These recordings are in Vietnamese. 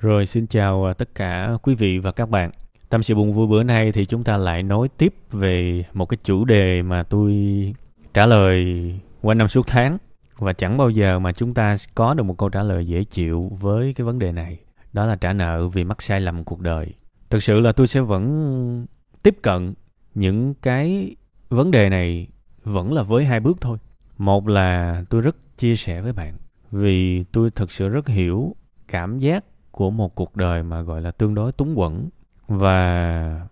Rồi xin chào à, tất cả quý vị và các bạn. Tâm sự buồn vui bữa nay thì chúng ta lại nói tiếp về một cái chủ đề mà tôi trả lời qua năm suốt tháng và chẳng bao giờ mà chúng ta có được một câu trả lời dễ chịu với cái vấn đề này. Đó là trả nợ vì mắc sai lầm cuộc đời. Thực sự là tôi sẽ vẫn tiếp cận những cái vấn đề này vẫn là với hai bước thôi. Một là tôi rất chia sẻ với bạn vì tôi thực sự rất hiểu cảm giác của một cuộc đời mà gọi là tương đối túng quẫn và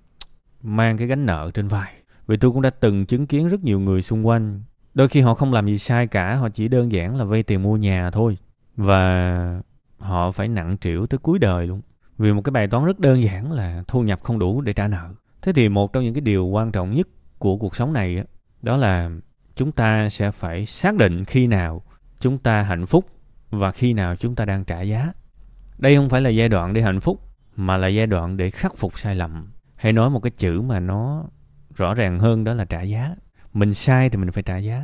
mang cái gánh nợ trên vai. Vì tôi cũng đã từng chứng kiến rất nhiều người xung quanh. Đôi khi họ không làm gì sai cả, họ chỉ đơn giản là vay tiền mua nhà thôi. Và họ phải nặng trĩu tới cuối đời luôn. Vì một cái bài toán rất đơn giản là thu nhập không đủ để trả nợ. Thế thì một trong những cái điều quan trọng nhất của cuộc sống này đó là chúng ta sẽ phải xác định khi nào chúng ta hạnh phúc và khi nào chúng ta đang trả giá đây không phải là giai đoạn để hạnh phúc, mà là giai đoạn để khắc phục sai lầm. Hay nói một cái chữ mà nó rõ ràng hơn đó là trả giá. Mình sai thì mình phải trả giá,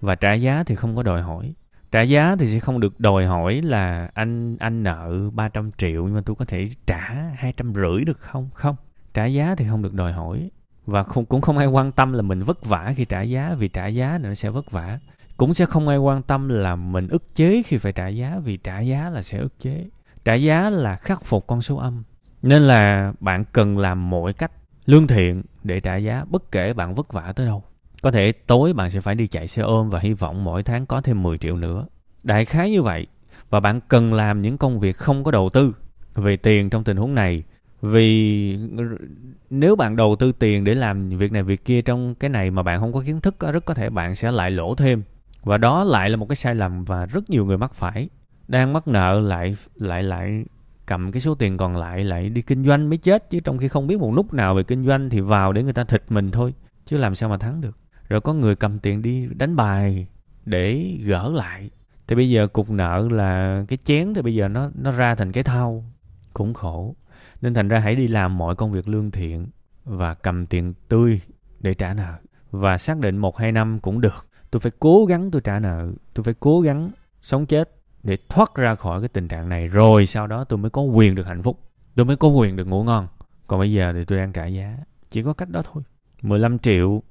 và trả giá thì không có đòi hỏi. Trả giá thì sẽ không được đòi hỏi là anh anh nợ 300 triệu nhưng mà tôi có thể trả hai trăm rưỡi được không? Không. Trả giá thì không được đòi hỏi, và không, cũng không ai quan tâm là mình vất vả khi trả giá, vì trả giá nó sẽ vất vả. Cũng sẽ không ai quan tâm là mình ức chế khi phải trả giá, vì trả giá là sẽ ức chế trả giá là khắc phục con số âm. Nên là bạn cần làm mọi cách lương thiện để trả giá, bất kể bạn vất vả tới đâu. Có thể tối bạn sẽ phải đi chạy xe ôm và hy vọng mỗi tháng có thêm 10 triệu nữa. Đại khái như vậy. Và bạn cần làm những công việc không có đầu tư về tiền trong tình huống này. Vì nếu bạn đầu tư tiền để làm việc này việc kia trong cái này mà bạn không có kiến thức rất có thể bạn sẽ lại lỗ thêm. Và đó lại là một cái sai lầm và rất nhiều người mắc phải đang mắc nợ lại lại lại cầm cái số tiền còn lại lại đi kinh doanh mới chết. Chứ trong khi không biết một nút nào về kinh doanh thì vào để người ta thịt mình thôi. Chứ làm sao mà thắng được. Rồi có người cầm tiền đi đánh bài để gỡ lại. Thì bây giờ cục nợ là cái chén thì bây giờ nó nó ra thành cái thau. Cũng khổ. Nên thành ra hãy đi làm mọi công việc lương thiện và cầm tiền tươi để trả nợ. Và xác định một, hai năm cũng được. Tôi phải cố gắng tôi trả nợ. Tôi phải cố gắng sống chết để thoát ra khỏi cái tình trạng này, rồi sau đó tôi mới có quyền được hạnh phúc. Tôi mới có quyền được ngủ ngon. Còn bây giờ thì tôi đang trả giá chỉ có cách đó thôi. 15 triệu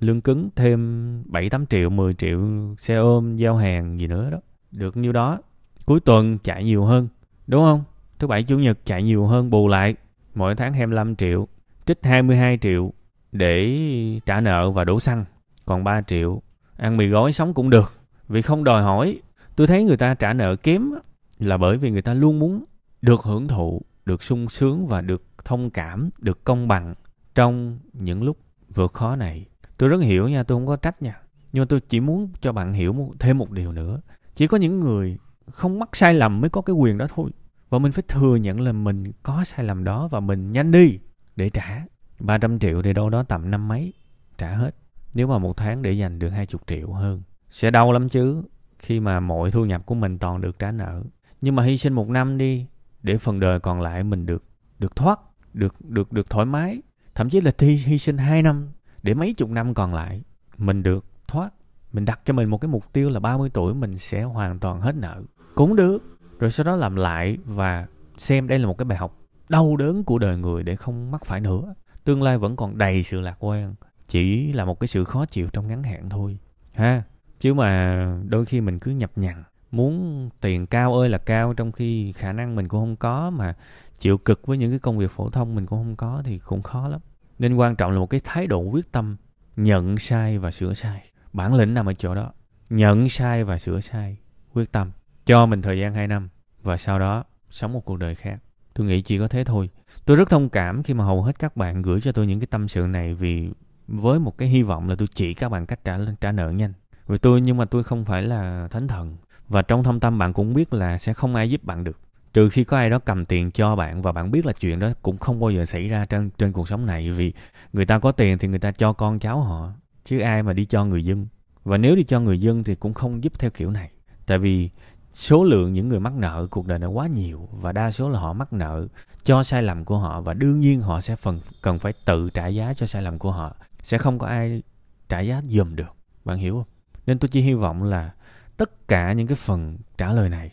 lương cứng, thêm 7 8 triệu 10 triệu xe ôm, giao hàng gì nữa đó. Được nhiêu đó, cuối tuần chạy nhiều hơn, đúng không? Thứ bảy, chủ nhật chạy nhiều hơn, bù lại. Mỗi tháng 25 triệu, trích 22 triệu để trả nợ và đổ xăng. Còn 3 triệu, ăn mì gói sống cũng được. Vì không đòi hỏi tôi thấy người ta trả nợ kém là bởi vì người ta luôn muốn được hưởng thụ được sung sướng và được thông cảm được công bằng trong những lúc vượt khó này. Tôi rất hiểu nha tôi không có trách nha. Nhưng mà tôi chỉ muốn cho bạn hiểu một, thêm một điều nữa. Chỉ có những người không mắc sai lầm mới có cái quyền đó thôi. Và mình phải thừa nhận là mình có sai lầm đó và mình nhanh đi để trả. 300 triệu thì đâu đó tầm năm mấy trả hết. Nếu mà một tháng để dành được 20 triệu hơn sẽ đau lắm chứ khi mà mọi thu nhập của mình toàn được trả nợ. Nhưng mà hy sinh một năm đi, để phần đời còn lại mình được được thoát, được được được thoải mái. Thậm chí là thi, hy sinh hai năm, để mấy chục năm còn lại, mình được thoát. Mình đặt cho mình một cái mục tiêu là 30 tuổi mình sẽ hoàn toàn hết nợ. Cũng được. Rồi sau đó làm lại và xem đây là một cái bài học đau đớn của đời người để không mắc phải nữa. Tương lai vẫn còn đầy sự lạc quan, chỉ là một cái sự khó chịu trong ngắn hạn thôi. Ha? Chứ mà đôi khi mình cứ nhập nhằn muốn tiền cao ơi là cao, trong khi khả năng mình cũng không có mà chịu cực với những cái công việc phổ thông mình cũng không có thì cũng khó lắm. Nên quan trọng là một cái thái độ quyết tâm, nhận sai và sửa sai. Bản lĩnh nằm ở chỗ đó. Nhận sai và sửa sai, quyết tâm. Cho mình thời gian 2 năm và sau đó sống một cuộc đời khác. Tôi nghĩ chỉ có thế thôi. Tôi rất thông cảm khi mà hầu hết các bạn gửi cho tôi những cái tâm sự này vì với một cái hy vọng là tôi chỉ các bạn cách trả trả nợ nhanh vì tôi, nhưng mà tôi không phải là thánh thần. Và trong thâm tâm bạn cũng biết là sẽ không ai giúp bạn được. Trừ khi có ai đó cầm tiền cho bạn và bạn biết là chuyện đó cũng không bao giờ xảy ra trên trên cuộc sống này. Vì người ta có tiền thì người ta cho con cháu họ, chứ ai mà đi cho người dân. Và nếu đi cho người dân thì cũng không giúp theo kiểu này. Tại vì số lượng những người mắc nợ cuộc đời này quá nhiều và đa số là họ mắc nợ cho sai lầm của họ. Và đương nhiên họ sẽ phần, cần phải tự trả giá cho sai lầm của họ. Sẽ không có ai trả giá dùm được. Bạn hiểu không? Nên tôi chỉ hy vọng là tất cả những cái phần trả lời này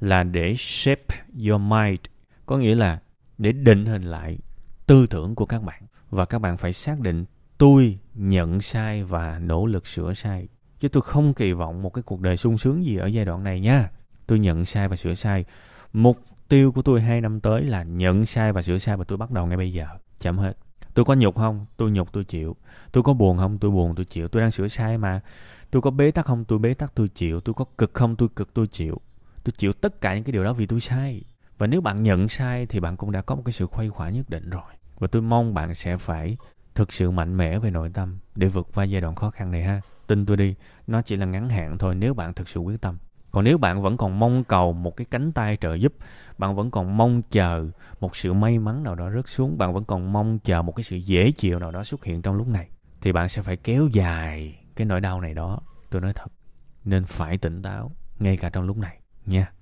là để shape your mind. Có nghĩa là để định hình lại tư tưởng của các bạn. Và các bạn phải xác định tôi nhận sai và nỗ lực sửa sai. Chứ tôi không kỳ vọng một cái cuộc đời sung sướng gì ở giai đoạn này nha. Tôi nhận sai và sửa sai. Mục tiêu của tôi hai năm tới là nhận sai và sửa sai và tôi bắt đầu ngay bây giờ. Chấm hết tôi có nhục không? Tôi nhục, tôi chịu. Tôi có buồn không? Tôi buồn, tôi chịu. Tôi đang sửa sai mà. Tôi có bế tắc không? Tôi bế tắc, tôi chịu. Tôi có cực không? Tôi cực, tôi chịu. Tôi chịu tất cả những cái điều đó vì tôi sai. Và nếu bạn nhận sai thì bạn cũng đã có một cái sự khuây khỏa nhất định rồi. Và tôi mong bạn sẽ phải thực sự mạnh mẽ về nội tâm để vượt qua giai đoạn khó khăn này ha. Tin tôi đi, nó chỉ là ngắn hạn thôi nếu bạn thực sự quyết tâm còn nếu bạn vẫn còn mong cầu một cái cánh tay trợ giúp, bạn vẫn còn mong chờ một sự may mắn nào đó rớt xuống, bạn vẫn còn mong chờ một cái sự dễ chịu nào đó xuất hiện trong lúc này, thì bạn sẽ phải kéo dài cái nỗi đau này đó. Tôi nói thật, nên phải tỉnh táo ngay cả trong lúc này nha.